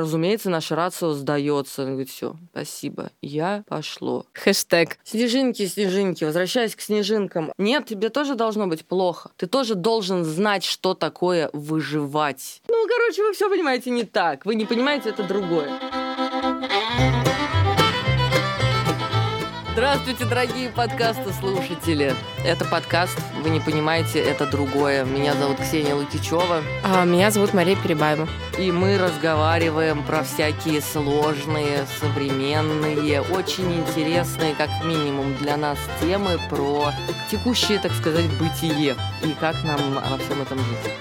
Разумеется, наша рацио сдается. Он говорит, все, спасибо, я пошло. Хэштег. Снежинки, снежинки, возвращаясь к снежинкам. Нет, тебе тоже должно быть плохо. Ты тоже должен знать, что такое выживать. Ну, короче, вы все понимаете не так. Вы не понимаете, это другое. Здравствуйте, дорогие подкасты-слушатели. Это подкаст, вы не понимаете, это другое. Меня зовут Ксения Лукичева. А меня зовут Мария Перебаева. И мы разговариваем про всякие сложные, современные, очень интересные, как минимум для нас, темы про текущее, так сказать, бытие и как нам во всем этом жить.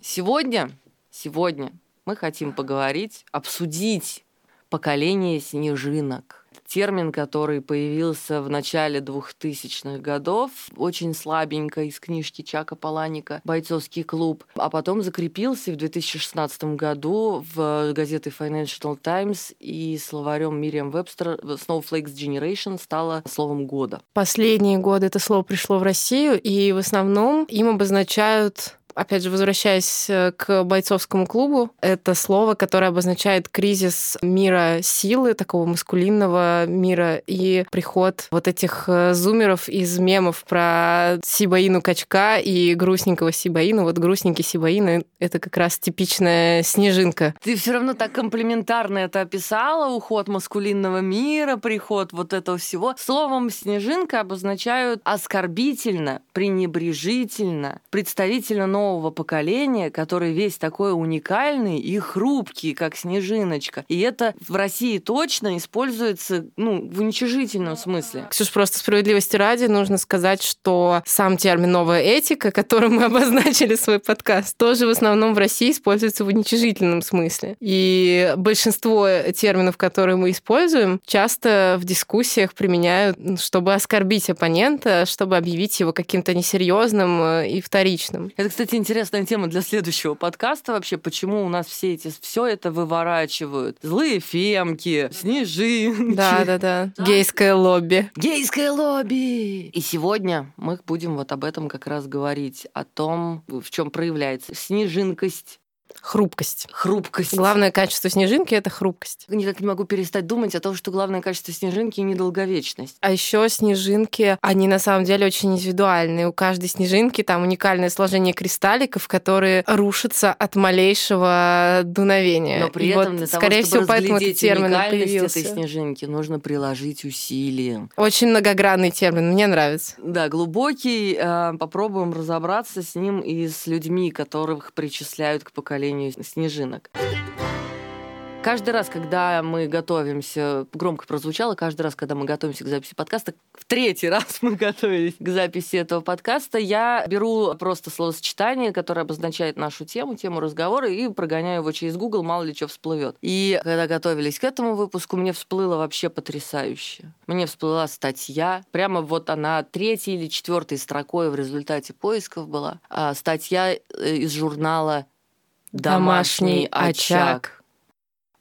Сегодня, сегодня мы хотим поговорить, обсудить поколение снежинок. Термин, который появился в начале 2000-х годов, очень слабенько из книжки Чака Паланика «Бойцовский клуб», а потом закрепился в 2016 году в газете Financial Times и словарем Мириам Вебстер «Snowflakes Generation» стало словом года. Последние годы это слово пришло в Россию, и в основном им обозначают опять же, возвращаясь э, к бойцовскому клубу, это слово, которое обозначает кризис мира силы, такого маскулинного мира, и приход вот этих э, зумеров из мемов про Сибаину Качка и грустненького Сибаину. Вот грустненький Сибаин — это как раз типичная снежинка. Ты все равно так комплиментарно это описала, уход маскулинного мира, приход вот этого всего. Словом снежинка обозначают оскорбительно, пренебрежительно, представительно нового нового поколения, который весь такой уникальный и хрупкий, как снежиночка. И это в России точно используется ну, в уничижительном смысле. Ксюш, просто справедливости ради нужно сказать, что сам термин «новая этика», которым мы обозначили свой подкаст, тоже в основном в России используется в уничижительном смысле. И большинство терминов, которые мы используем, часто в дискуссиях применяют, чтобы оскорбить оппонента, чтобы объявить его каким-то несерьезным э, и вторичным. Это, кстати, интересная тема для следующего подкаста вообще, почему у нас все эти все это выворачивают. Злые фемки, снежинки. Да, да, да. Гейское лобби. Гейское лобби. И сегодня мы будем вот об этом как раз говорить, о том, в чем проявляется снежинкость Хрупкость. Хрупкость. Главное качество снежинки это хрупкость. Никак не могу перестать думать о том, что главное качество снежинки недолговечность. А еще снежинки, они на самом деле очень индивидуальные. У каждой снежинки там уникальное сложение кристалликов, которые рушатся от малейшего дуновения. Но при и этом вот, для скорее того, чтобы всего, поэтому этот термин появился. этой снежинки нужно приложить усилия. Очень многогранный термин, мне нравится. Да, глубокий. э, Попробуем разобраться с ним и с людьми, которых причисляют к поколению снежинок. Каждый раз, когда мы готовимся, громко прозвучало, каждый раз, когда мы готовимся к записи подкаста, в третий раз мы готовились к записи этого подкаста, я беру просто словосочетание, которое обозначает нашу тему, тему разговора, и прогоняю его через Google, мало ли что всплывет. И когда готовились к этому выпуску, мне всплыло вообще потрясающе. Мне всплыла статья, прямо вот она третьей или четвертой строкой в результате поисков была. А, статья э, из журнала «Домашний очаг».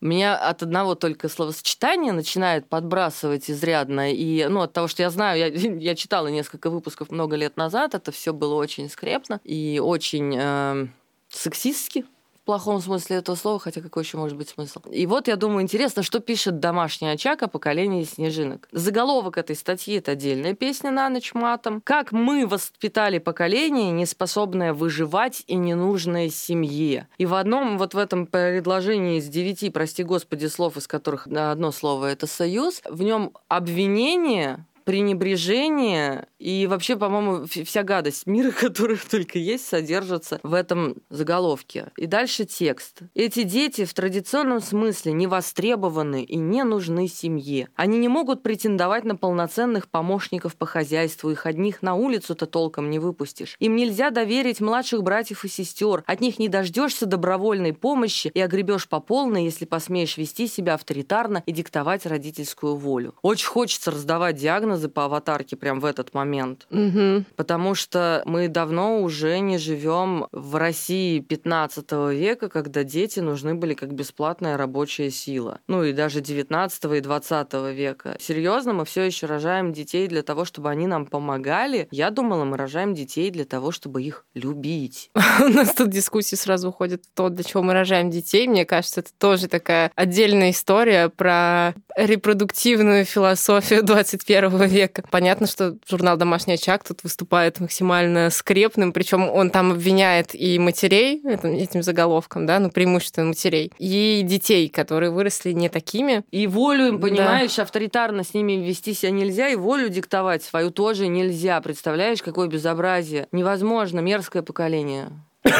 Меня от одного только словосочетания начинает подбрасывать изрядно. И, ну, от того, что я знаю, я, я читала несколько выпусков много лет назад, это все было очень скрепно и очень э, сексистски плохом смысле этого слова, хотя какой еще может быть смысл. И вот я думаю, интересно, что пишет домашний очаг о поколении снежинок. Заголовок этой статьи — это отдельная песня на ночь матом. Как мы воспитали поколение, не способное выживать и ненужное семье. И в одном вот в этом предложении из девяти, прости господи, слов, из которых одно слово — это союз, в нем обвинение пренебрежение и вообще, по-моему, вся гадость мира, которая только есть, содержится в этом заголовке. И дальше текст. Эти дети в традиционном смысле не востребованы и не нужны семье. Они не могут претендовать на полноценных помощников по хозяйству, их одних на улицу-то толком не выпустишь. Им нельзя доверить младших братьев и сестер, от них не дождешься добровольной помощи и огребешь по полной, если посмеешь вести себя авторитарно и диктовать родительскую волю. Очень хочется раздавать диагнозы диагнозы по аватарке прям в этот момент. Угу. Потому что мы давно уже не живем в России 15 века, когда дети нужны были как бесплатная рабочая сила. Ну и даже 19 и 20 века. Серьезно, мы все еще рожаем детей для того, чтобы они нам помогали. Я думала, мы рожаем детей для того, чтобы их любить. У нас тут дискуссии сразу уходят в то, для чего мы рожаем детей. Мне кажется, это тоже такая отдельная история про репродуктивную философию 21 века. Понятно, что журнал «Домашний очаг» тут выступает максимально скрепным, причем он там обвиняет и матерей этим, этим заголовком, да, ну, преимущественно матерей, и детей, которые выросли не такими. И волю им, понимаешь, да. авторитарно с ними вести себя нельзя, и волю диктовать свою тоже нельзя. Представляешь, какое безобразие? Невозможно, мерзкое поколение.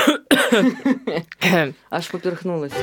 Аж поперхнулась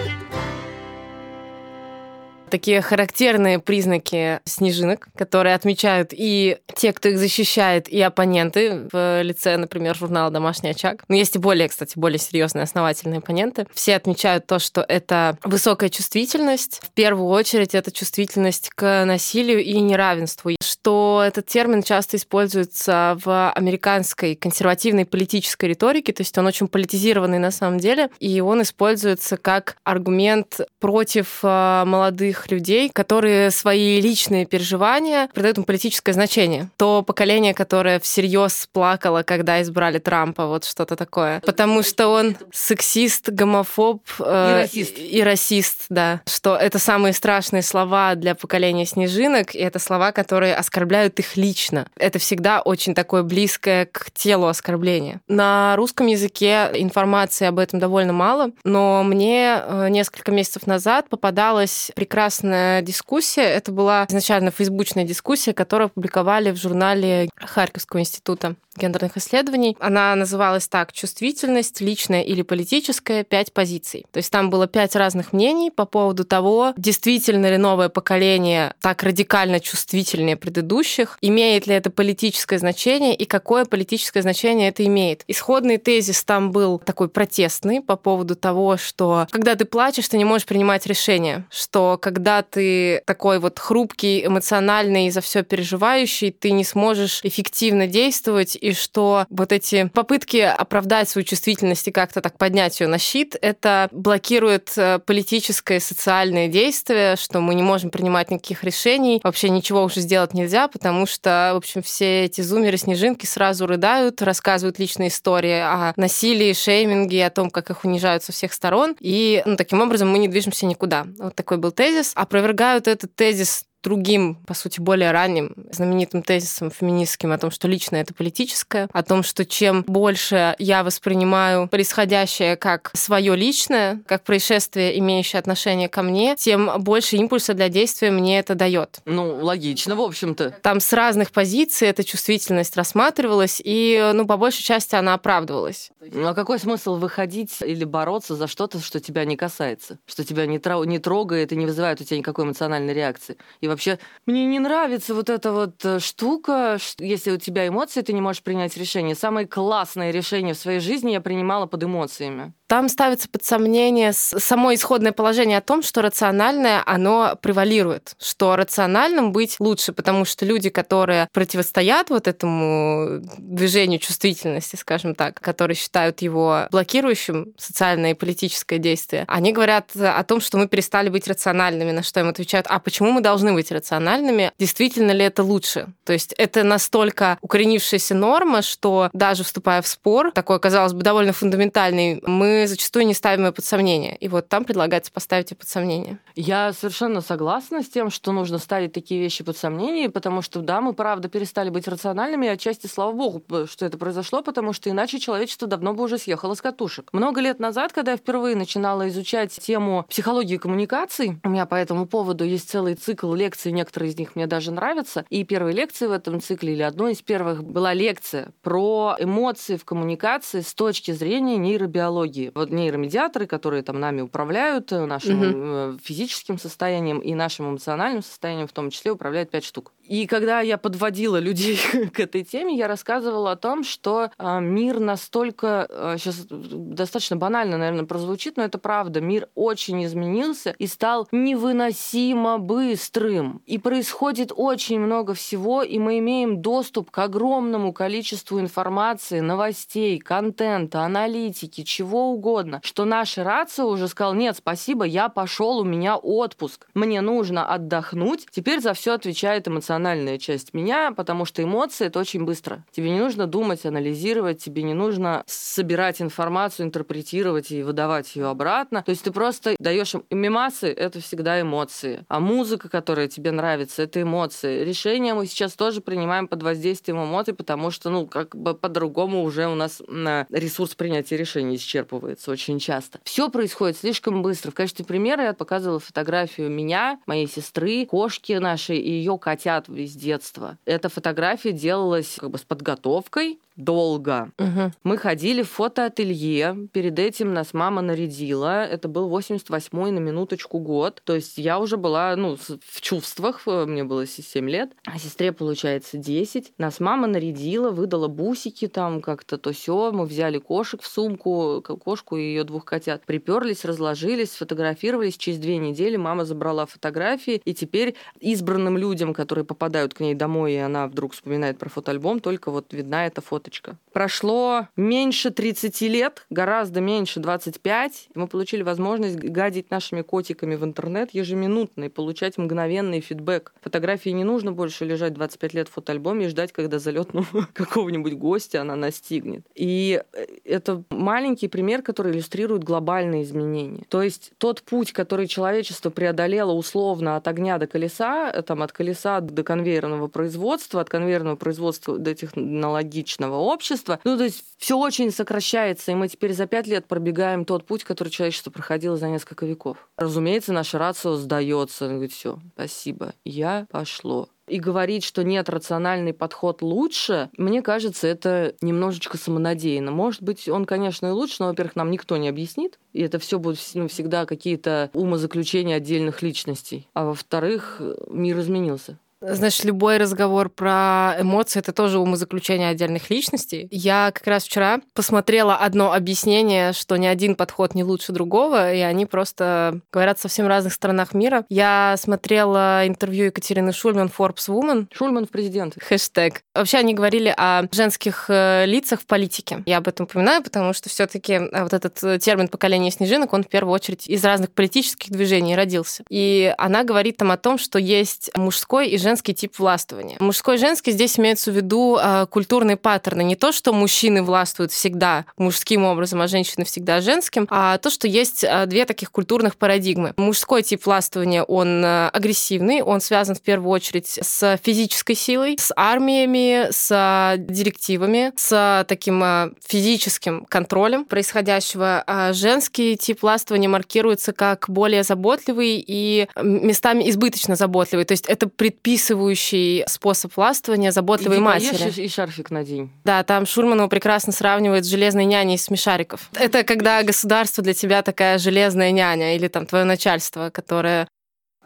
такие характерные признаки снежинок, которые отмечают и те, кто их защищает, и оппоненты в лице, например, журнала «Домашний очаг». Но есть и более, кстати, более серьезные основательные оппоненты. Все отмечают то, что это высокая чувствительность. В первую очередь это чувствительность к насилию и неравенству. Что этот термин часто используется в американской консервативной политической риторике, то есть он очень политизированный на самом деле, и он используется как аргумент против э, молодых молодых людей, которые свои личные переживания придают им политическое значение. То поколение, которое всерьез плакало, когда избрали Трампа, вот что-то такое. Потому что он сексист, гомофоб э, и расист. И расист, да. Что это самые страшные слова для поколения снежинок, и это слова, которые оскорбляют их лично. Это всегда очень такое близкое к телу оскорбление. На русском языке информации об этом довольно мало, но мне э, несколько месяцев назад попадалась прекрасная прекрасная дискуссия. Это была изначально фейсбучная дискуссия, которую опубликовали в журнале Харьковского института гендерных исследований. Она называлась так «Чувствительность, личная или политическая. Пять позиций». То есть там было пять разных мнений по поводу того, действительно ли новое поколение так радикально чувствительнее предыдущих, имеет ли это политическое значение и какое политическое значение это имеет. Исходный тезис там был такой протестный по поводу того, что когда ты плачешь, ты не можешь принимать решения, что когда ты такой вот хрупкий, эмоциональный, за все переживающий, ты не сможешь эффективно действовать и что вот эти попытки оправдать свою чувствительность и как-то так поднять ее на щит, это блокирует э, политическое и социальное действие, что мы не можем принимать никаких решений, вообще ничего уже сделать нельзя, потому что, в общем, все эти зумеры-снежинки сразу рыдают, рассказывают личные истории о насилии, шейминге, о том, как их унижают со всех сторон, и ну, таким образом мы не движемся никуда. Вот такой был тезис. Опровергают этот тезис другим, по сути, более ранним знаменитым тезисом феминистским о том, что личное — это политическое, о том, что чем больше я воспринимаю происходящее как свое личное, как происшествие, имеющее отношение ко мне, тем больше импульса для действия мне это дает. Ну, логично, в общем-то. Там с разных позиций эта чувствительность рассматривалась, и, ну, по большей части она оправдывалась. Ну, а какой смысл выходить или бороться за что-то, что тебя не касается, что тебя не, трогает и не вызывает у тебя никакой эмоциональной реакции? И вообще мне не нравится вот эта вот э, штука, если у тебя эмоции, ты не можешь принять решение. Самые классные решения в своей жизни я принимала под эмоциями. Там ставится под сомнение само исходное положение о том, что рациональное, оно превалирует, что рациональным быть лучше, потому что люди, которые противостоят вот этому движению чувствительности, скажем так, которые считают его блокирующим социальное и политическое действие, они говорят о том, что мы перестали быть рациональными, на что им отвечают, а почему мы должны быть рациональными? Действительно ли это лучше? То есть это настолько укоренившаяся норма, что даже вступая в спор, такой, казалось бы, довольно фундаментальный, мы зачастую не ставим ее под сомнение. И вот там предлагается поставить ее под сомнение. Я совершенно согласна с тем, что нужно ставить такие вещи под сомнение, потому что, да, мы, правда, перестали быть рациональными, и отчасти, слава богу, что это произошло, потому что иначе человечество давно бы уже съехало с катушек. Много лет назад, когда я впервые начинала изучать тему психологии коммуникаций, у меня по этому поводу есть целый цикл лекций, некоторые из них мне даже нравятся, и первой лекции в этом цикле, или одной из первых, была лекция про эмоции в коммуникации с точки зрения нейробиологии. Вот нейромедиаторы, которые там нами управляют, э, нашим угу. физическим состоянием и нашим эмоциональным состоянием в том числе управляют пять штук. И когда я подводила людей к этой теме, я рассказывала о том, что а, мир настолько, сейчас достаточно банально, наверное, прозвучит, но это правда, мир очень изменился и стал невыносимо быстрым. И происходит очень много всего, и мы имеем доступ к огромному количеству информации, новостей, контента, аналитики, чего угодно, что наша рация уже сказал, нет, спасибо, я пошел, у меня отпуск, мне нужно отдохнуть. Теперь за все отвечает эмоциональная часть меня, потому что эмоции это очень быстро. Тебе не нужно думать, анализировать, тебе не нужно собирать информацию, интерпретировать и выдавать ее обратно. То есть ты просто даешь им мемасы, это всегда эмоции. А музыка, которая тебе нравится, это эмоции. Решения мы сейчас тоже принимаем под воздействием эмоций, потому что, ну, как бы по-другому уже у нас ресурс принятия решений исчерпывается очень часто. Все происходит слишком быстро. В качестве примера я показывала фотографию меня, моей сестры, кошки нашей и ее котят из детства. Эта фотография делалась как бы с подготовкой, долго. Угу. Мы ходили в фотоателье. Перед этим нас мама нарядила. Это был 88-й на минуточку год. То есть я уже была ну, в чувствах. Э, мне было 7 лет. А сестре, получается, 10. Нас мама нарядила, выдала бусики там как-то то все. Мы взяли кошек в сумку, кошку и ее двух котят. Приперлись, разложились, сфотографировались. Через две недели мама забрала фотографии. И теперь избранным людям, которые попадают к ней домой, и она вдруг вспоминает про фотоальбом, только вот видна эта фото фоточка. Прошло меньше 30 лет, гораздо меньше 25. Мы получили возможность гадить нашими котиками в интернет ежеминутно и получать мгновенный фидбэк. Фотографии не нужно больше лежать 25 лет в фотоальбоме и ждать, когда залет ну, какого-нибудь гостя она настигнет. И э, это маленький пример, который иллюстрирует глобальные изменения. То есть тот путь, который человечество преодолело условно от огня до колеса, э, там, от колеса до конвейерного производства, от конвейерного производства до технологичного современного общества. Ну, то есть все очень сокращается, и мы теперь за пять лет пробегаем тот путь, который человечество проходило за несколько веков. Разумеется, наша рацио сдается. Он говорит, все, спасибо, я пошло и говорить, что нет, рациональный подход лучше, мне кажется, это немножечко самонадеянно. Может быть, он, конечно, и лучше, но, во-первых, нам никто не объяснит, и это все будут ну, всегда какие-то умозаключения отдельных личностей. А во-вторых, мир изменился. Знаешь, любой разговор про эмоции это тоже умозаключение отдельных личностей. Я как раз вчера посмотрела одно объяснение, что ни один подход не лучше другого, и они просто говорят совсем разных странах мира. Я смотрела интервью Екатерины Шульман Forbes Woman. Шульман в президент. Хэштег. Вообще они говорили о женских э, лицах в политике. Я об этом упоминаю, потому что все таки э, вот этот э, термин поколения снежинок», он в первую очередь из разных политических движений родился. И она говорит там о том, что есть мужской и женский женский тип властвования. Мужской и женский здесь имеются в виду э, культурные паттерны. Не то, что мужчины властвуют всегда мужским образом, а женщины всегда женским, а то, что есть э, две таких культурных парадигмы. Мужской тип властвования, он э, агрессивный, он связан в первую очередь с физической силой, с армиями, с директивами, с таким физическим контролем происходящего. А женский тип властвования маркируется как более заботливый и местами избыточно заботливый. То есть это предписывает описывающий способ властвования заботливой Иди матери. и шарфик надень. Да, там Шурман его прекрасно сравнивает с железной няней из смешариков. Это когда государство для тебя такая железная няня или там твое начальство, которое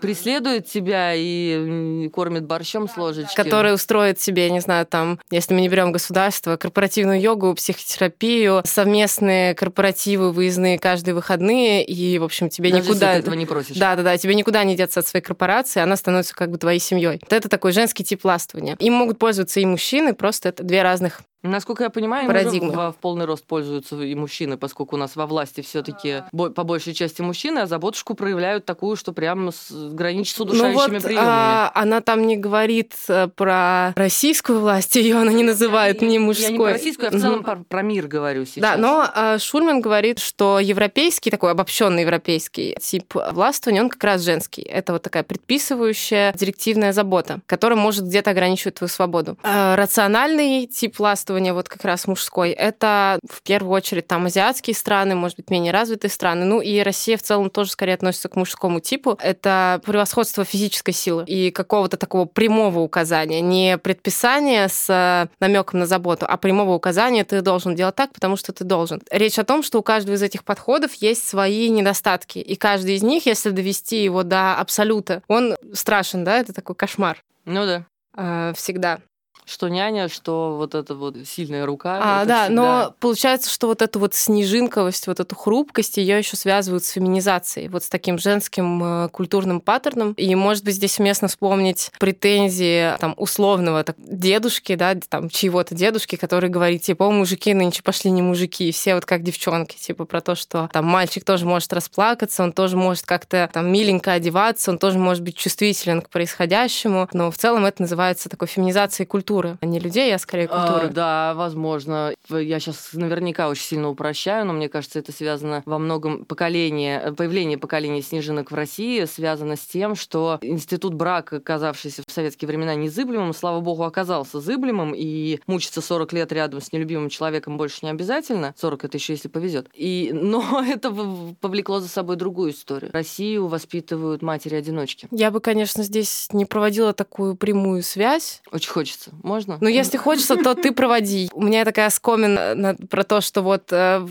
преследует тебя и кормит борщом с ложечки. Который устроит себе, не знаю, там, если мы не берем государство, корпоративную йогу, психотерапию, совместные корпоративы выездные каждые выходные, и, в общем, тебе Даже никуда... Если ты этого не просишь. Да, да, да, тебе никуда не деться от своей корпорации, она становится как бы твоей семьей. Вот это такой женский тип властвования. Им могут пользоваться и мужчины, просто это две разных Насколько я понимаю, парадигмы. в, в полный рост пользуются и мужчины, поскольку у нас во власти все-таки по большей части мужчины, а заботушку проявляют такую, что прямо с, граничит с удушающими ну вот, приемами. А, она там не говорит э, про российскую власть, ее она не называет я, не мужской. Я не про российскую, я в целом угу. про, про мир говорю сейчас. Да, но а, Шульман говорит, что европейский, такой обобщенный европейский тип властвования, он как раз женский. Это вот такая предписывающая директивная забота, которая может где-то ограничивать твою свободу. А, рациональный тип властвования воспитывания вот как раз мужской, это в первую очередь там азиатские страны, может быть, менее развитые страны, ну и Россия в целом тоже скорее относится к мужскому типу. Это превосходство физической силы и какого-то такого прямого указания, не предписания с э, намеком на заботу, а прямого указания ты должен делать так, потому что ты должен. Речь о том, что у каждого из этих подходов есть свои недостатки, и каждый из них, если довести его до абсолюта, он страшен, да, это такой кошмар. Ну да. Э, всегда. Что няня, что вот эта вот сильная рука. А, да, всегда... но получается, что вот эту вот снежинковость, вот эту хрупкость, ее еще связывают с феминизацией, вот с таким женским э, культурным паттерном. И, может быть, здесь уместно вспомнить претензии там условного так, дедушки, да, там чьего-то дедушки, который говорит, типа, о, мужики нынче пошли не мужики, все вот как девчонки, типа про то, что там мальчик тоже может расплакаться, он тоже может как-то там миленько одеваться, он тоже может быть чувствителен к происходящему, но в целом это называется такой феминизацией культуры культуры, а не людей, а скорее культуры. А, да, возможно. Я сейчас наверняка очень сильно упрощаю, но мне кажется, это связано во многом поколение, появление поколения снежинок в России связано с тем, что институт брака, оказавшийся в советские времена незыблемым, слава богу, оказался зыблемым, и мучиться 40 лет рядом с нелюбимым человеком больше не обязательно. 40 это еще если повезет. И, но это повлекло за собой другую историю. Россию воспитывают матери-одиночки. Я бы, конечно, здесь не проводила такую прямую связь. Очень хочется. Можно? Ну, если хочется, то ты проводи. У меня такая скомин про то, что вот э,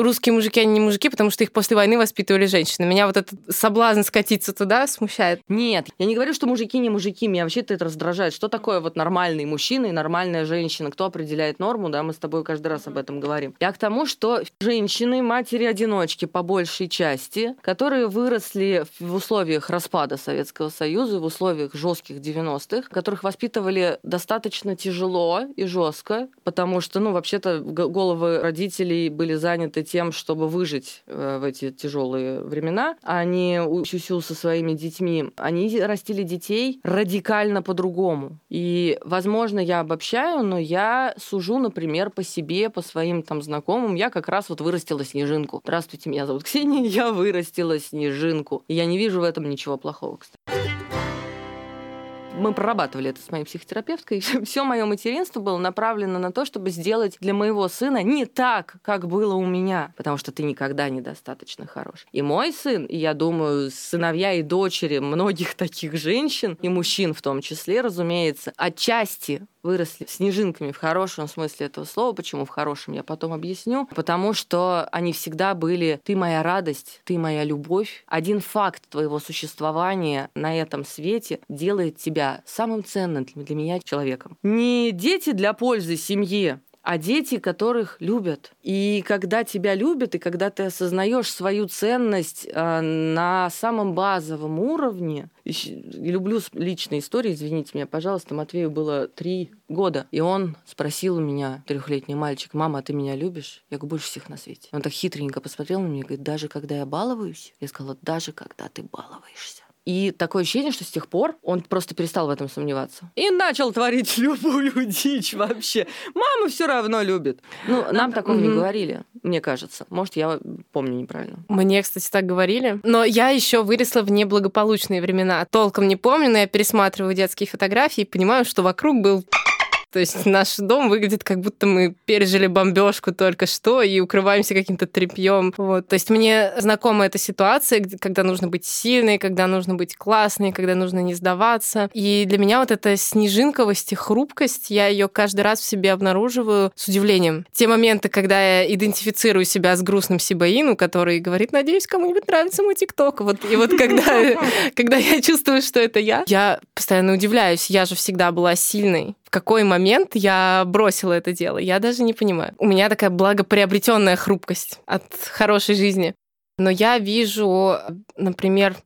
русские мужики, они не мужики, потому что их после войны воспитывали женщины. Меня вот этот соблазн скатиться туда смущает. Нет, я не говорю, что мужики не мужики. Меня вообще это раздражает. Что такое вот нормальный мужчина и нормальная женщина? Кто определяет норму? Да, мы с тобой каждый раз об этом говорим. Я к тому, что женщины, матери-одиночки по большей части, которые выросли в условиях распада Советского Союза, в условиях жестких 90-х, которых воспитывали достаточно достаточно тяжело и жестко, потому что, ну, вообще-то головы родителей были заняты тем, чтобы выжить э, в эти тяжелые времена. Они сюсю со своими детьми, они растили детей радикально по-другому. И, возможно, я обобщаю, но я сужу, например, по себе, по своим там знакомым. Я как раз вот вырастила снежинку. Здравствуйте, меня зовут Ксения, я вырастила снежинку. И я не вижу в этом ничего плохого, кстати мы прорабатывали это с моей психотерапевткой. Все мое материнство было направлено на то, чтобы сделать для моего сына не так, как было у меня, потому что ты никогда недостаточно хорош. И мой сын, и я думаю, сыновья и дочери многих таких женщин, и мужчин в том числе, разумеется, отчасти выросли снежинками в хорошем смысле этого слова. Почему в хорошем, я потом объясню. Потому что они всегда были «ты моя радость, ты моя любовь». Один факт твоего существования на этом свете делает тебя самым ценным для меня человеком. Не дети для пользы семье, а дети, которых любят. И когда тебя любят, и когда ты осознаешь свою ценность э, на самом базовом уровне, люблю личные истории, извините меня, пожалуйста, Матвею было три года, и он спросил у меня, трехлетний мальчик, мама, а ты меня любишь? Я говорю, больше всех на свете. Он так хитренько посмотрел на меня и говорит, даже когда я балуюсь? Я сказала, даже когда ты балуешься. И такое ощущение, что с тех пор он просто перестал в этом сомневаться. И начал творить любую дичь вообще. Мама все равно любит. Ну, нам такого не говорили, мне кажется. Может, я помню неправильно. Мне, кстати, так говорили. Но я еще выросла в неблагополучные времена. Толком не помню, но я пересматриваю детские фотографии и понимаю, что вокруг был то есть наш дом выглядит, как будто мы пережили бомбежку только что и укрываемся каким-то тряпьем. Вот. То есть мне знакома эта ситуация, когда нужно быть сильной, когда нужно быть классной, когда нужно не сдаваться. И для меня вот эта снежинковость и хрупкость, я ее каждый раз в себе обнаруживаю с удивлением. Те моменты, когда я идентифицирую себя с грустным Сибаину, который говорит, надеюсь, кому-нибудь нравится мой ТикТок. Вот, и вот когда, когда я чувствую, что это я, я постоянно удивляюсь. Я же всегда была сильной в какой момент я бросила это дело, я даже не понимаю. У меня такая благоприобретенная хрупкость от хорошей жизни. Но я вижу, например,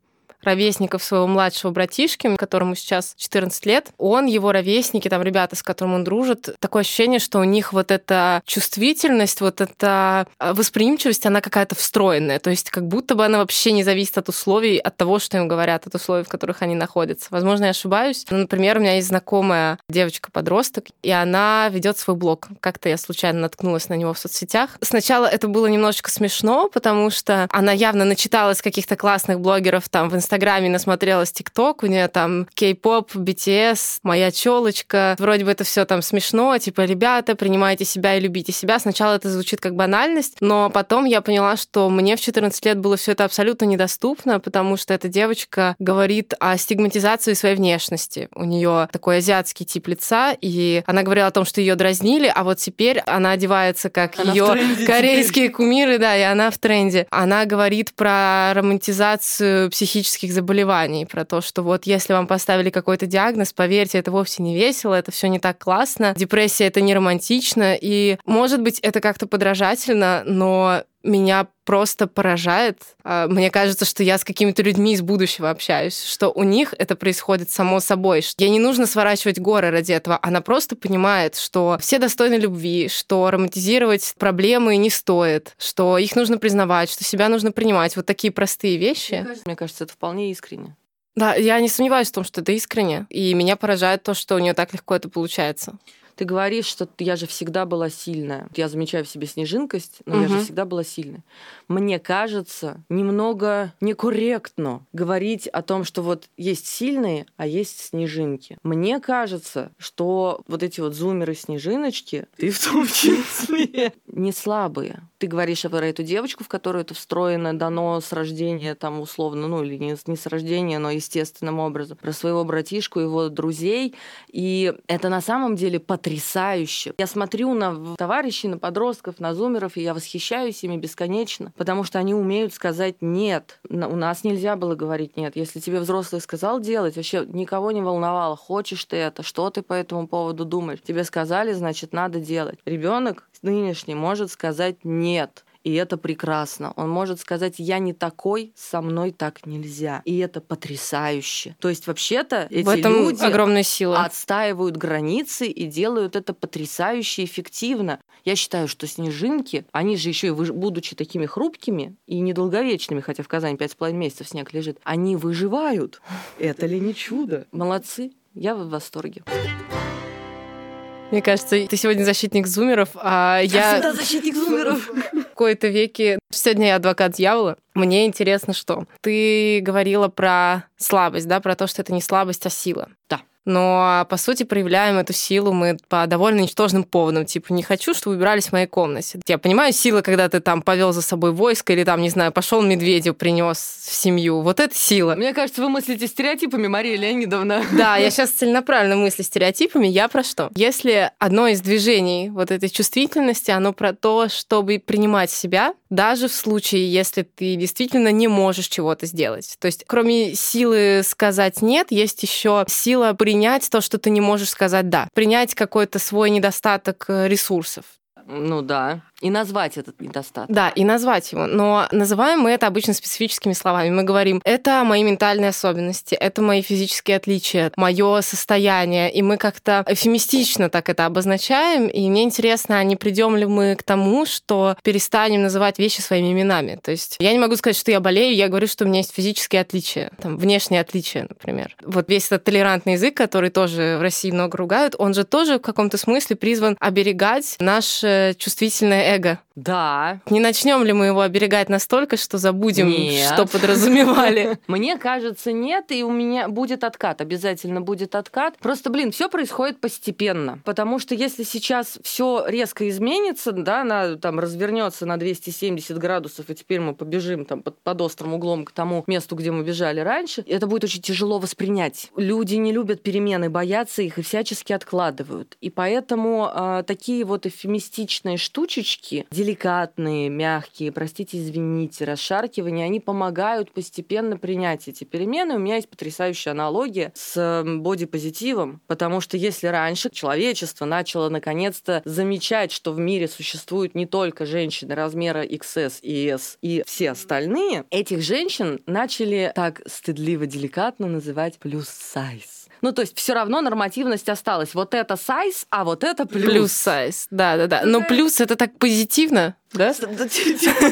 ровесников своего младшего братишки, которому сейчас 14 лет, он, его ровесники, там ребята, с которыми он дружит, такое ощущение, что у них вот эта чувствительность, вот эта а, восприимчивость, она какая-то встроенная. То есть как будто бы она вообще не зависит от условий, от того, что им говорят, от условий, в которых они находятся. Возможно, я ошибаюсь. Но, например, у меня есть знакомая девочка-подросток, и она ведет свой блог. Как-то я случайно наткнулась на него в соцсетях. Сначала это было немножечко смешно, потому что она явно начиталась каких-то классных блогеров там в Инстаграме, Инстаграме насмотрелась ТикТок, у нее там кей-поп, BTS, моя челочка. Вроде бы это все там смешно, типа, ребята, принимайте себя и любите себя. Сначала это звучит как банальность, но потом я поняла, что мне в 14 лет было все это абсолютно недоступно, потому что эта девочка говорит о стигматизации своей внешности. У нее такой азиатский тип лица, и она говорила о том, что ее дразнили, а вот теперь она одевается как ее корейские теперь. кумиры, да, и она в тренде. Она говорит про романтизацию психических заболеваний, про то, что вот если вам поставили какой-то диагноз, поверьте, это вовсе не весело, это все не так классно, депрессия это не романтично, и может быть это как-то подражательно, но меня просто поражает. А, мне кажется, что я с какими-то людьми из будущего общаюсь, что у них это происходит само собой. Что ей не нужно сворачивать горы ради этого. Она просто понимает, что все достойны любви, что романтизировать проблемы не стоит, что их нужно признавать, что себя нужно принимать. Вот такие простые вещи. Мне кажется, мне кажется это вполне искренне. Да, я не сомневаюсь в том, что это искренне. И меня поражает то, что у нее так легко это получается. Ты говоришь, что я же всегда была сильная. Я замечаю в себе снежинкость, но угу. я же всегда была сильной. Мне кажется, немного некорректно говорить о том, что вот есть сильные, а есть снежинки. Мне кажется, что вот эти вот зумеры-снежиночки, ты в том числе, не слабые. Ты говоришь про эту девочку, в которую это встроено, дано с рождения, там, условно, ну, или не, не с рождения, но естественным образом, про своего братишку, его друзей. И это на самом деле потрясающе. Я смотрю на товарищей, на подростков, на зумеров, и я восхищаюсь ими бесконечно, потому что они умеют сказать «нет». У нас нельзя было говорить «нет». Если тебе взрослый сказал делать, вообще никого не волновало, хочешь ты это, что ты по этому поводу думаешь. Тебе сказали, значит, надо делать. Ребенок нынешний может сказать «нет» и это прекрасно. Он может сказать, я не такой, со мной так нельзя. И это потрясающе. То есть вообще-то эти В этом люди огромная сила. отстаивают границы и делают это потрясающе эффективно. Я считаю, что снежинки, они же еще и будучи такими хрупкими и недолговечными, хотя в Казани 5,5 месяцев снег лежит, они выживают. Это ли не чудо? Молодцы. Я в восторге. Мне кажется, ты сегодня защитник зумеров, а я... Я всегда защитник зумеров. В какой-то веке... Сегодня я адвокат дьявола. Мне интересно, что ты говорила про слабость, да, про то, что это не слабость, а сила. Да. Но, по сути, проявляем эту силу мы по довольно ничтожным поводам. Типа, не хочу, чтобы убирались в моей комнате. Я понимаю сила, когда ты там повел за собой войско или там, не знаю, пошел медведю, принес в семью. Вот это сила. Мне кажется, вы мыслите стереотипами, Мария Леонидовна. Да, я сейчас целенаправленно мыслю стереотипами. Я про что? Если одно из движений вот этой чувствительности, оно про то, чтобы принимать себя, даже в случае, если ты действительно не можешь чего-то сделать. То есть, кроме силы сказать нет, есть еще сила принять то, что ты не можешь сказать да. Принять какой-то свой недостаток э, ресурсов. Ну да. И назвать этот недостаток. Да, и назвать его. Но называем мы это обычно специфическими словами. Мы говорим, это мои ментальные особенности, это мои физические отличия, мое состояние. И мы как-то эфемистично так это обозначаем. И мне интересно, а не придем ли мы к тому, что перестанем называть вещи своими именами. То есть я не могу сказать, что я болею, я говорю, что у меня есть физические отличия, там, внешние отличия, например. Вот весь этот толерантный язык, который тоже в России много ругают, он же тоже в каком-то смысле призван оберегать наше чувствительное эго. Да. Не начнем ли мы его оберегать настолько, что забудем, нет. что подразумевали? Мне кажется, нет, и у меня будет откат, обязательно будет откат. Просто, блин, все происходит постепенно, потому что если сейчас все резко изменится, да, она там развернется на 270 градусов, и теперь мы побежим там под, под острым углом к тому месту, где мы бежали раньше, это будет очень тяжело воспринять. Люди не любят перемены, боятся их и всячески откладывают. И поэтому э, такие вот эфемистичные штучечки, штучки, деликатные, мягкие, простите, извините, расшаркивания, они помогают постепенно принять эти перемены. У меня есть потрясающая аналогия с бодипозитивом, потому что если раньше человечество начало наконец-то замечать, что в мире существуют не только женщины размера XS и S и все остальные, этих женщин начали так стыдливо, деликатно называть плюс сайз. Ну, то есть все равно нормативность осталась. Вот это сайз, а вот это плюс. Плюс сайз, да-да-да. Но плюс это так позитивно, да?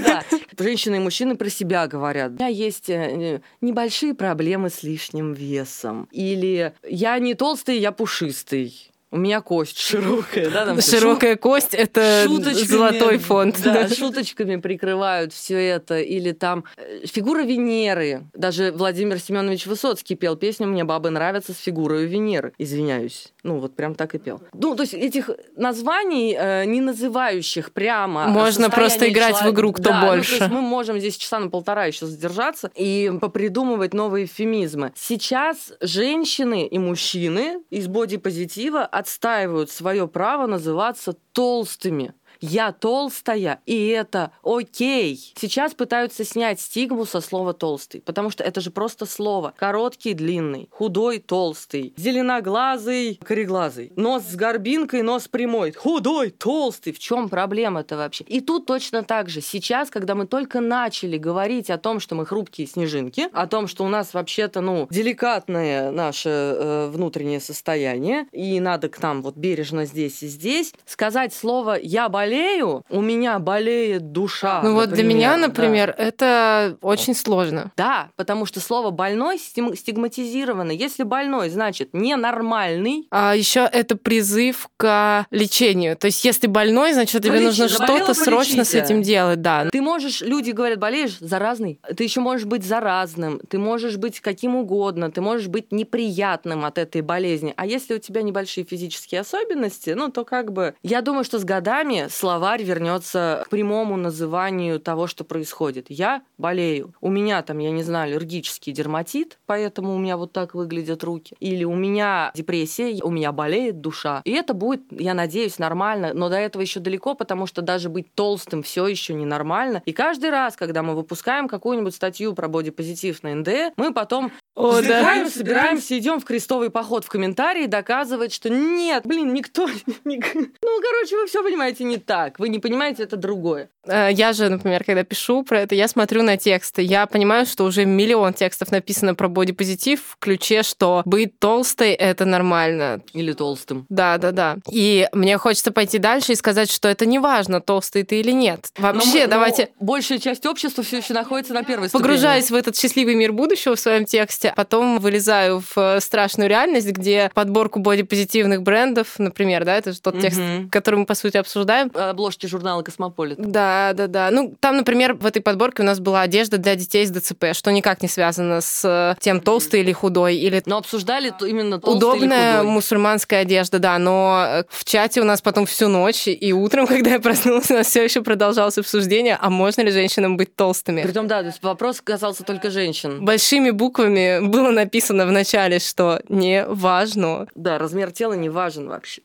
Да. Женщины и мужчины про себя говорят. У меня есть э, небольшие проблемы с лишним весом. Или я не толстый, я пушистый У меня кость широкая, да? Там Широкая шу... кость это золотой фонд. Да, шуточками прикрывают все это. Или там э, фигура Венеры. Даже Владимир Семенович Высоцкий пел песню «Мне бабы нравятся с фигурой Венеры». Извиняюсь. Ну, вот прям так и пел. Ну, то есть этих названий, э, не называющих прямо Можно просто играть человека... в игру «Кто да, больше». Ну, то есть мы можем здесь часа на полтора еще задержаться и попридумывать новые эвфемизмы. Сейчас женщины и мужчины из бодипозитива отстаивают свое право называться толстыми я толстая, и это окей. Сейчас пытаются снять стигму со слова толстый, потому что это же просто слово. Короткий, длинный, худой, толстый, зеленоглазый, кореглазый, нос с горбинкой, нос прямой, худой, толстый. В чем проблема-то вообще? И тут точно так же. Сейчас, когда мы только начали говорить о том, что мы хрупкие снежинки, о том, что у нас вообще-то, ну, деликатное наше э, внутреннее состояние, и надо к нам вот бережно здесь и здесь, сказать слово «я болею» болею, у меня болеет душа. Ну вот для меня, например, да. это очень сложно. Да, потому что слово больной стигматизировано. Если больной, значит ненормальный. А еще это призыв к лечению. То есть если больной, значит тебе Полечи, нужно что-то срочно с этим делать, да. Ты можешь, люди говорят, болеешь, заразный. Ты еще можешь быть заразным, ты можешь быть каким угодно, ты можешь быть неприятным от этой болезни. А если у тебя небольшие физические особенности, ну то как бы, я думаю, что с годами словарь вернется к прямому называнию того, что происходит. Я болею. У меня там, я не знаю, аллергический дерматит, поэтому у меня вот так выглядят руки. Или у меня депрессия, у меня болеет душа. И это будет, я надеюсь, нормально. Но до этого еще далеко, потому что даже быть толстым все еще ненормально. И каждый раз, когда мы выпускаем какую-нибудь статью про бодипозитив на НД, мы потом о, Вздыхаем, да. собираемся, идем в крестовый поход в комментарии доказывать, что нет, блин, никто... Ну, короче, вы все понимаете не так. Вы не понимаете, это другое. Э, я же, например, когда пишу про это, я смотрю на тексты. Я понимаю, что уже миллион текстов написано про бодипозитив в ключе, что быть толстой — это нормально. Или толстым. Да, да, да. И мне хочется пойти дальше и сказать, что это не важно, толстый ты или нет. Вообще, но, давайте... Но большая часть общества все еще находится на первой ступени. Погружаясь в этот счастливый мир будущего в своем тексте, потом вылезаю в э, страшную реальность, где подборку бодипозитивных брендов, например, да, это же тот текст, который мы, по сути, обсуждаем. Обложки журнала «Космополит». Да, да, да. Ну, там, например, в этой подборке у нас была одежда для детей с ДЦП, что никак не связано с э, тем, толстый или худой. Или... Но обсуждали именно толстый Удобная или худой. мусульманская одежда, да, но э, в чате у нас потом всю ночь и утром, когда я проснулась, у нас все еще продолжалось обсуждение, а можно ли женщинам быть толстыми. Притом, да, то есть вопрос касался только женщин. Большими буквами было написано в начале, что не важно. Да, размер тела не важен вообще.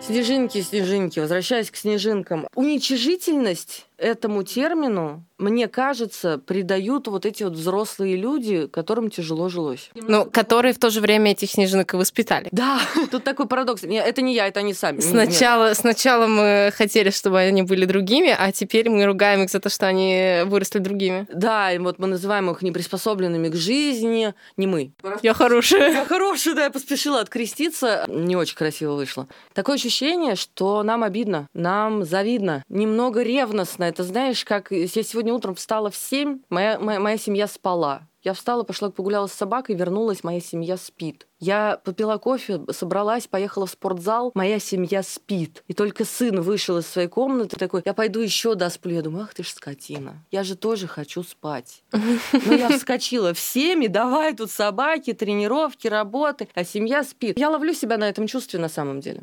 Снежинки, снежинки, возвращаясь к снежинкам. Уничижительность этому термину, мне кажется, придают вот эти вот взрослые люди, которым тяжело жилось. Ну, которые в то же время этих снежинок и воспитали. Да, тут такой парадокс. Это не я, это они сами. Сначала, сначала мы хотели, чтобы они были другими, а теперь мы ругаем их за то, что они выросли другими. Да, и вот мы называем их неприспособленными к жизни. Не мы. Я хорошая. Я хорошая, да, я поспешила откреститься. Не очень красиво вышло. Такое ощущение, что нам обидно, нам завидно, немного ревностно это знаешь, как я сегодня утром встала в 7, моя, моя, моя семья спала. Я встала, пошла погуляла с собакой, вернулась, моя семья спит. Я попила кофе, собралась, поехала в спортзал, моя семья спит. И только сын вышел из своей комнаты такой, я пойду еще досплю. Я думаю, ах ты ж скотина, я же тоже хочу спать. Но я вскочила в семь, и давай тут собаки, тренировки, работы, а семья спит. Я ловлю себя на этом чувстве на самом деле.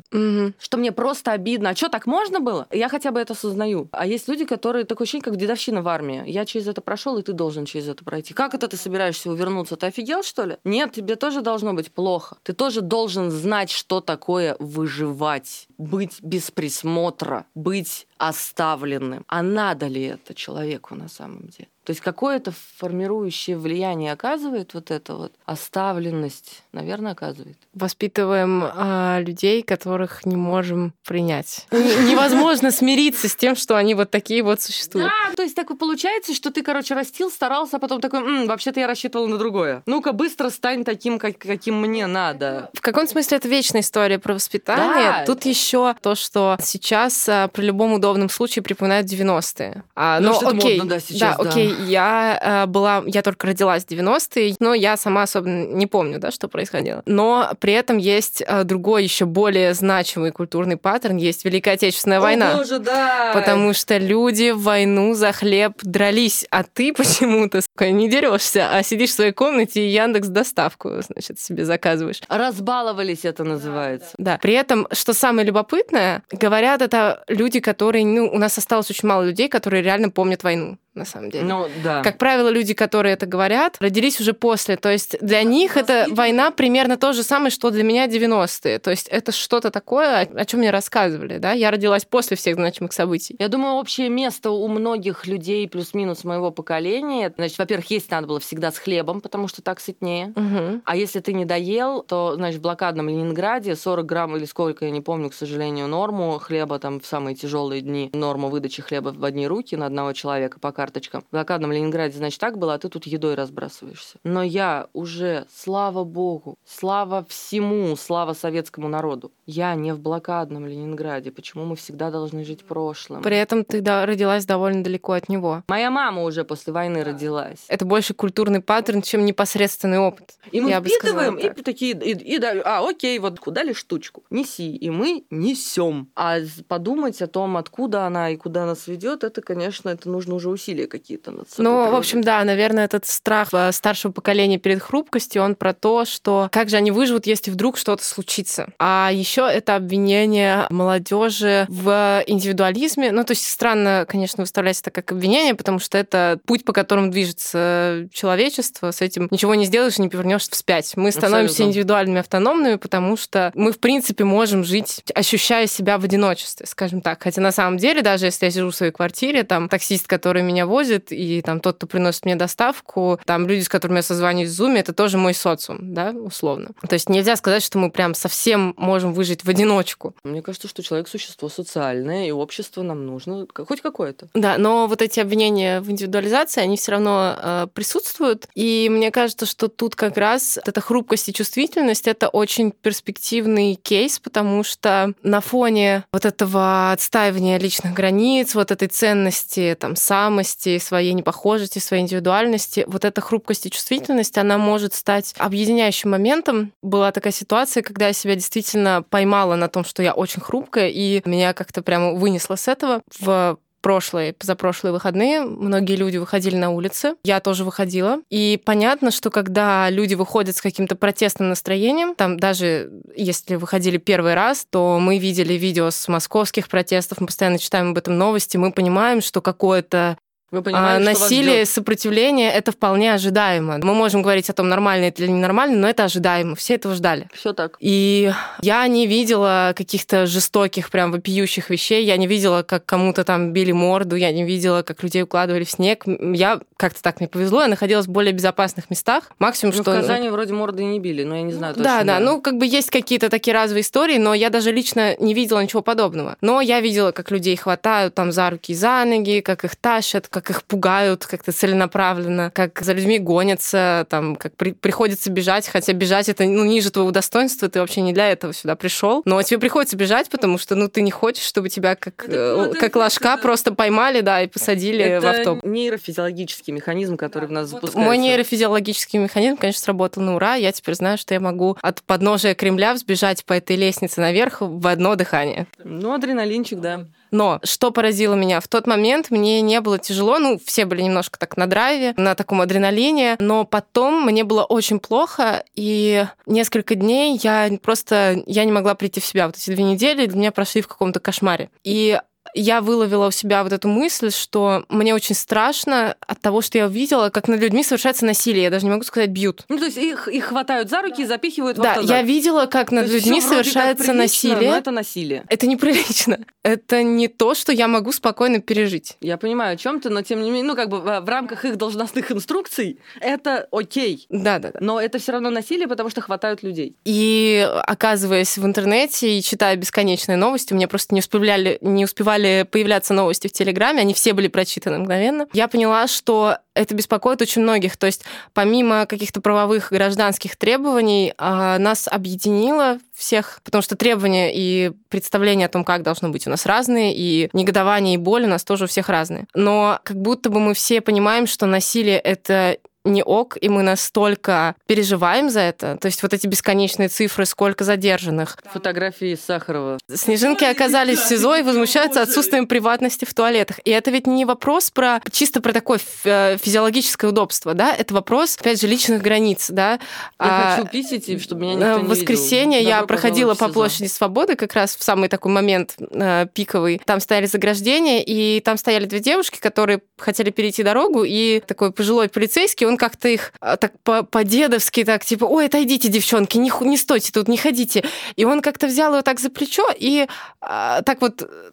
Что мне просто обидно. А что, так можно было? Я хотя бы это осознаю. А есть люди, которые такое ощущение, как дедовщина в армии. Я через это прошел, и ты должен через это пройти. Как это ты собираешься увернуться? Ты офигел, что ли? Нет, тебе тоже должно быть плохо. Ты тоже должен знать, что такое выживать, быть без присмотра, быть оставленным. А надо ли это человеку на самом деле? То есть какое-то формирующее влияние оказывает вот эта вот оставленность? Наверное, оказывает. Воспитываем а, людей, которых не можем принять. Невозможно смириться с тем, что они вот такие вот существуют. Да, то есть так получается, что ты, короче, растил, старался, а потом такой, вообще-то я рассчитывал на другое. Ну-ка, быстро стань таким, как, каким мне надо. В каком смысле это вечная история про воспитание? Да. Тут еще то, что сейчас а, при любом удобном подобном случае припоминают 90-е. А, Ну, но окей, модно, да, сейчас, да. окей, я э, была, я только родилась в 90-е, но я сама особенно не помню, да, что происходило. Но при этом есть э, другой, еще более значимый культурный паттерн, есть Великая Отечественная война. О, боже, да! Потому что люди в войну за хлеб дрались, а ты почему-то не дерешься, а сидишь в своей комнате и Яндекс доставку, значит, себе заказываешь. Разбаловались это называется. Да. При этом, что самое любопытное, говорят это люди, которые, ну, у нас осталось очень мало людей, которые реально помнят войну на самом деле. Ну, да. Как правило, люди, которые это говорят, родились уже после. То есть для них эта война примерно то же самое, что для меня 90-е. То есть это что-то такое, о чем мне рассказывали. Да? Я родилась после всех значимых событий. Я думаю, общее место у многих людей плюс-минус моего поколения. Значит, во-первых, есть надо было всегда с хлебом, потому что так сытнее. Мгм. А если ты не доел, то, значит, в блокадном Ленинграде 40 грамм или сколько, я не помню, к сожалению, норму хлеба там в самые тяжелые дни, норму выдачи хлеба в одни руки на одного человека по карточкам. В блокадном Ленинграде, значит, так было, а ты тут едой разбрасываешься. Но я уже, слава богу, слава всему, слава советскому народу, я не в блокадном Ленинграде. Почему мы всегда должны жить прошлым? При этом ты да, родилась довольно далеко от него. Моя мама уже после войны родилась. Это больше культурный паттерн, чем непосредственный опыт. И мы Я впитываем, и так. такие, и, и да- а, окей, вот дали штучку, неси, и мы несем. А подумать о том, откуда она и куда нас ведет, это, конечно, это нужно уже усилия какие-то над собой. Ну, в общем, да, наверное, этот страх э, старшего поколения перед хрупкостью, он про то, что как же они выживут, если вдруг что-то случится. А еще это обвинение молодежи в индивидуализме. Ну, то есть странно, конечно, выставлять это как обвинение, потому что это путь, по которому движется человечество. С этим ничего не сделаешь не повернешь вспять. Мы становимся Абсолютно. индивидуальными, автономными, потому что мы, в принципе, можем жить, ощущая себя в одиночестве, скажем так. Хотя на самом деле, даже если я сижу в своей квартире, там таксист, который меня возит, и там тот, кто приносит мне доставку, там люди, с которыми я созваниваюсь в Zoom, это тоже мой социум, да, условно. То есть нельзя сказать, что мы прям совсем можем выжить в одиночку. Мне кажется, что человек существо социальное, и общество нам нужно хоть какое-то. Да, но вот эти обвинения в индивидуализации, они все равно э, присутствуют. И мне кажется, что тут как раз эта хрупкость и чувствительность это очень перспективный кейс, потому что на фоне вот этого отстаивания личных границ, вот этой ценности там самости, своей непохожести, своей индивидуальности, вот эта хрупкость и чувствительность, она может стать объединяющим моментом. Была такая ситуация, когда я себя действительно поймала на том, что я очень хрупкая, и меня как-то прямо вынесло с этого в прошлые, позапрошлые выходные многие люди выходили на улицы. Я тоже выходила. И понятно, что когда люди выходят с каким-то протестным настроением, там даже если выходили первый раз, то мы видели видео с московских протестов, мы постоянно читаем об этом новости, мы понимаем, что какое-то Вы а, понимаете, что вас насилие, ждёт? сопротивление это вполне ожидаемо. Мы можем говорить о том, нормально это или ненормально, но это ожидаемо. Все этого ждали. Всё так. И я не видела каких-то жестоких, прям вопиющих вещей. Я не видела, как кому-то там били морду. Я не видела, как людей укладывали в снег. Я как-то так мне повезло. Я находилась в более безопасных местах. Максимум, Ну, что... в Казани вроде морды не били, но я не знаю точно. Да, да, ну как бы есть какие-то такие разовые истории, но я даже лично не видела ничего подобного. Но я видела, как людей хватают там за руки и за ноги, как их тащат, как их пугают как-то целенаправленно, как за людьми гонятся, там, как при- приходится бежать, хотя бежать это ну, ниже твоего достоинства, ты вообще не для этого сюда пришел. Но тебе приходится бежать, потому что ну ты не хочешь, чтобы тебя как, Это- э, это- как ложка это- просто поймали, да, и посадили в Это автобус. нейрофизиологический механизм, который в нас запускается. Мой нейрофизиологический механизм, конечно, сработал на ура. Я теперь знаю, что я могу от подножия Кремля взбежать по этой лестнице наверх в одно дыхание. Ну, адреналинчик, да. Но что поразило меня? В тот момент мне не было тяжело, ну, все были немножко так на драйве, на таком адреналине, но потом мне было очень плохо, и несколько дней я просто я не могла прийти в себя. Вот эти две недели для меня прошли в каком-то кошмаре. И я выловила у себя вот эту мысль, что мне очень страшно от того, что я увидела, как над людьми совершается насилие. Я даже не могу сказать бьют. Ну, то есть их, их хватают за руки и запихивают в Да, автозак. я видела, как над людьми как совершается прилично, насилие. но это насилие. Это неприлично. Это не то, что я могу спокойно пережить. Я понимаю, о чем ты, но тем не менее, ну, как бы в, в рамках их должностных инструкций это окей. Да, да, да. Но это все равно насилие, потому что хватают людей. И оказываясь в интернете и читая бесконечные новости, мне просто не успевали, не успевали стали появляться новости в Телеграме, они все были прочитаны мгновенно, я поняла, что это беспокоит очень многих. То есть помимо каких-то правовых гражданских требований, а, нас объединило всех, потому что требования и представления о том, как должно быть у нас разные, и негодование и боль у нас тоже у всех разные. Но как будто бы мы все понимаем, что насилие — это не ок, и мы настолько переживаем за это. То есть вот эти бесконечные цифры, сколько задержанных. Фотографии Сахарова. Снежинки оказались в СИЗО и возмущаются отсутствием приватности в туалетах. И это ведь не вопрос про чисто про такое э, физиологическое удобство, да? Это вопрос, опять же, личных границ, да? Я а, хочу писать, чтобы меня никто не В воскресенье видел. я Добро проходила по площади Свободы как раз в самый такой момент э, пиковый. Там стояли заграждения, и там стояли две девушки, которые хотели перейти дорогу, и такой пожилой полицейский, он как-то их а, так по-дедовски так, типа, ой, отойдите, девчонки, не, не стойте тут, не ходите. И он как-то взял ее так за плечо и а, так вот э,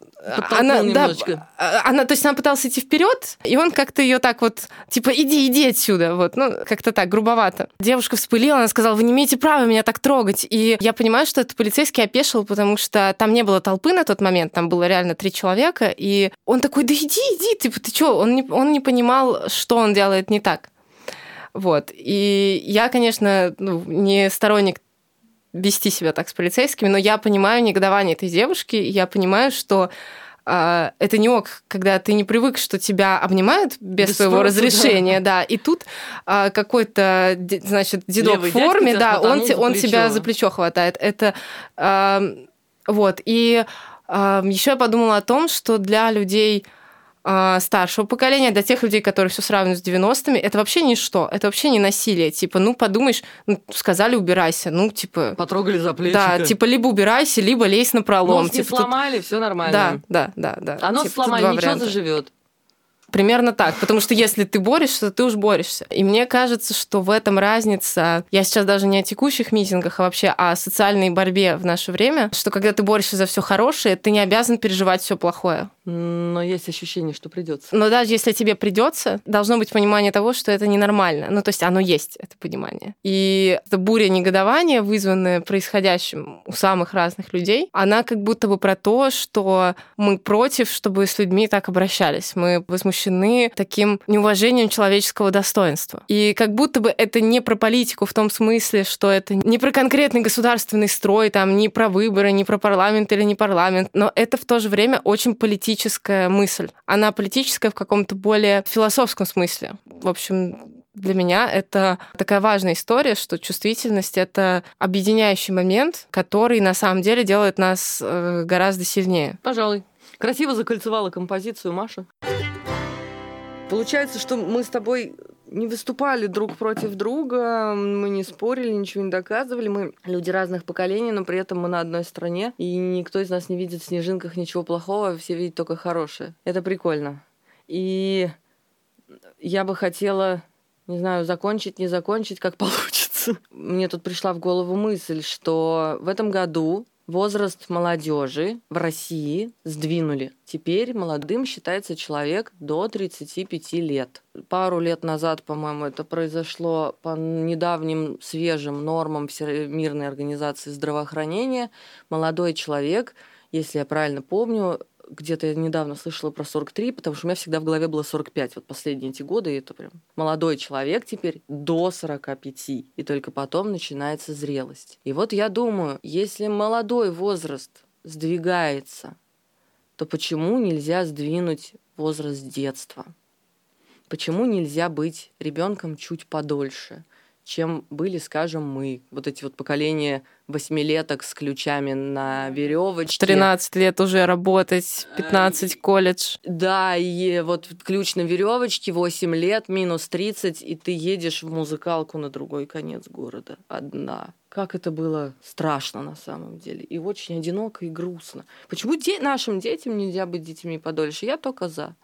она, немножечко. да, а, она, то есть она пыталась идти вперед, и он как-то ее так вот, типа, иди, иди отсюда, вот, ну, как-то так, грубовато. Девушка вспылила, она сказала, вы не имеете права меня так трогать. И я понимаю, что этот полицейский опешил, потому что там не было толпы на тот момент, там было реально три человека, и он такой, да иди, иди, типа, ты что? Он не, он не понимал, что он делает не так. Вот. И я, конечно, ну, не сторонник вести себя так с полицейскими, но я понимаю негодование этой девушки, и я понимаю, что Uh, это не ок, когда ты не привык, что тебя обнимают без, без своего спроса, разрешения, да. да. И тут uh, какой-то, значит, дедок Левый в форме, да, он, он тебя за плечо хватает. Это uh, вот. И еще я подумала о том, что для людей старшего поколения, для тех людей, которые все сравнивают с 90-ми, это вообще ничто, это вообще не насилие. Типа, ну, подумаешь, ну, сказали, убирайся, ну, типа... Потрогали за плечи. Да, типа, либо убирайся, либо лезь на пролом. Нос типа, сломали, тут... все нормально. Да, да, да. да. А нос типа, сломали, ничего варианта. заживет. Примерно так. Потому что если ты борешься, ты уж борешься. И мне кажется, что в этом разница. Я сейчас даже не о текущих митингах, а вообще о социальной борьбе в наше время, что когда ты борешься за все хорошее, ты не обязан переживать все плохое. Но есть ощущение, что придется. Но даже если тебе придется, должно быть понимание того, что это ненормально. Ну, то есть оно есть, это понимание. И эта буря негодования, вызванная происходящим у самых разных людей, она как будто бы про то, что мы против, чтобы с людьми так обращались. Мы возмущены таким неуважением человеческого достоинства. И как будто бы это не про политику в том смысле, что это не про конкретный государственный строй, там, не про выборы, не про парламент или не парламент, но это в то же время очень политическая мысль. Она политическая в каком-то более философском смысле. В общем, для меня это такая важная история, что чувствительность — это объединяющий момент, который на самом деле делает нас э, гораздо сильнее. Пожалуй. Красиво закольцевала композицию Маша. Получается, что мы с тобой не выступали друг против друга, мы не спорили, ничего не доказывали. Мы люди разных поколений, но при этом мы на одной стране, и никто из нас не видит в снежинках ничего плохого, все видят только хорошее. Это прикольно. И я бы хотела, не знаю, закончить, не закончить, как получится. Мне тут пришла в голову мысль, что в этом году Возраст молодежи в России сдвинули. Теперь молодым считается человек до 35 лет. Пару лет назад, по-моему, это произошло по недавним свежим нормам Всемирной организации здравоохранения. Молодой человек, если я правильно помню, где-то я недавно слышала про 43, потому что у меня всегда в голове было 45, вот последние эти годы, и это прям молодой человек теперь до 45, и только потом начинается зрелость. И вот я думаю, если молодой возраст сдвигается, то почему нельзя сдвинуть возраст детства? Почему нельзя быть ребенком чуть подольше? Чем были, скажем, мы. Вот эти вот поколения восьмилеток с ключами на веревочке. 13 лет уже работать, 15 колледж. Да, и вот ключ на веревочке, 8 лет, минус 30, и ты едешь в музыкалку на другой конец города одна. Как это было страшно на самом деле. И очень одиноко и грустно. Почему де- нашим детям нельзя быть детьми подольше? Я только за.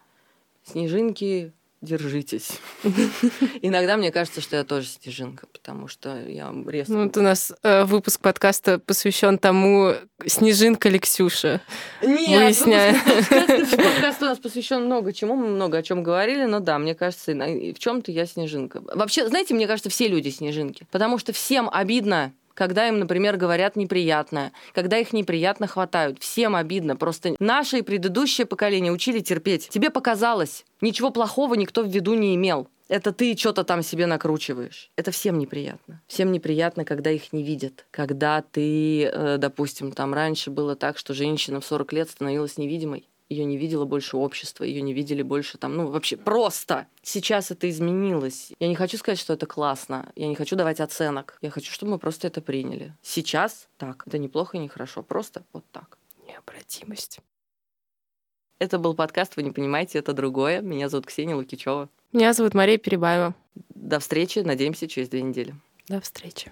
Снежинки, держитесь. Иногда мне кажется, что я тоже снежинка, потому что я резко... Ну, вот у нас э, выпуск подкаста посвящен тому, снежинка ли Ксюша. Нет, Выясняем. подкаст у нас посвящен много чему, мы много о чем говорили, но да, мне кажется, в чем-то я снежинка. Вообще, знаете, мне кажется, все люди снежинки, потому что всем обидно когда им, например, говорят неприятное, когда их неприятно хватают. Всем обидно. Просто наше и предыдущее поколение учили терпеть. Тебе показалось. Ничего плохого никто в виду не имел. Это ты что-то там себе накручиваешь. Это всем неприятно. Всем неприятно, когда их не видят. Когда ты, э, допустим, там раньше было так, что женщина в 40 лет становилась невидимой ее не видело больше общества, ее не видели больше там, ну вообще просто. Сейчас это изменилось. Я не хочу сказать, что это классно, я не хочу давать оценок, я хочу, чтобы мы просто это приняли. Сейчас так, это неплохо и не хорошо, просто вот так. Необратимость. Это был подкаст «Вы не понимаете, это другое». Меня зовут Ксения Лукичева. Меня зовут Мария Перебаева. До встречи, надеемся, через две недели. До встречи.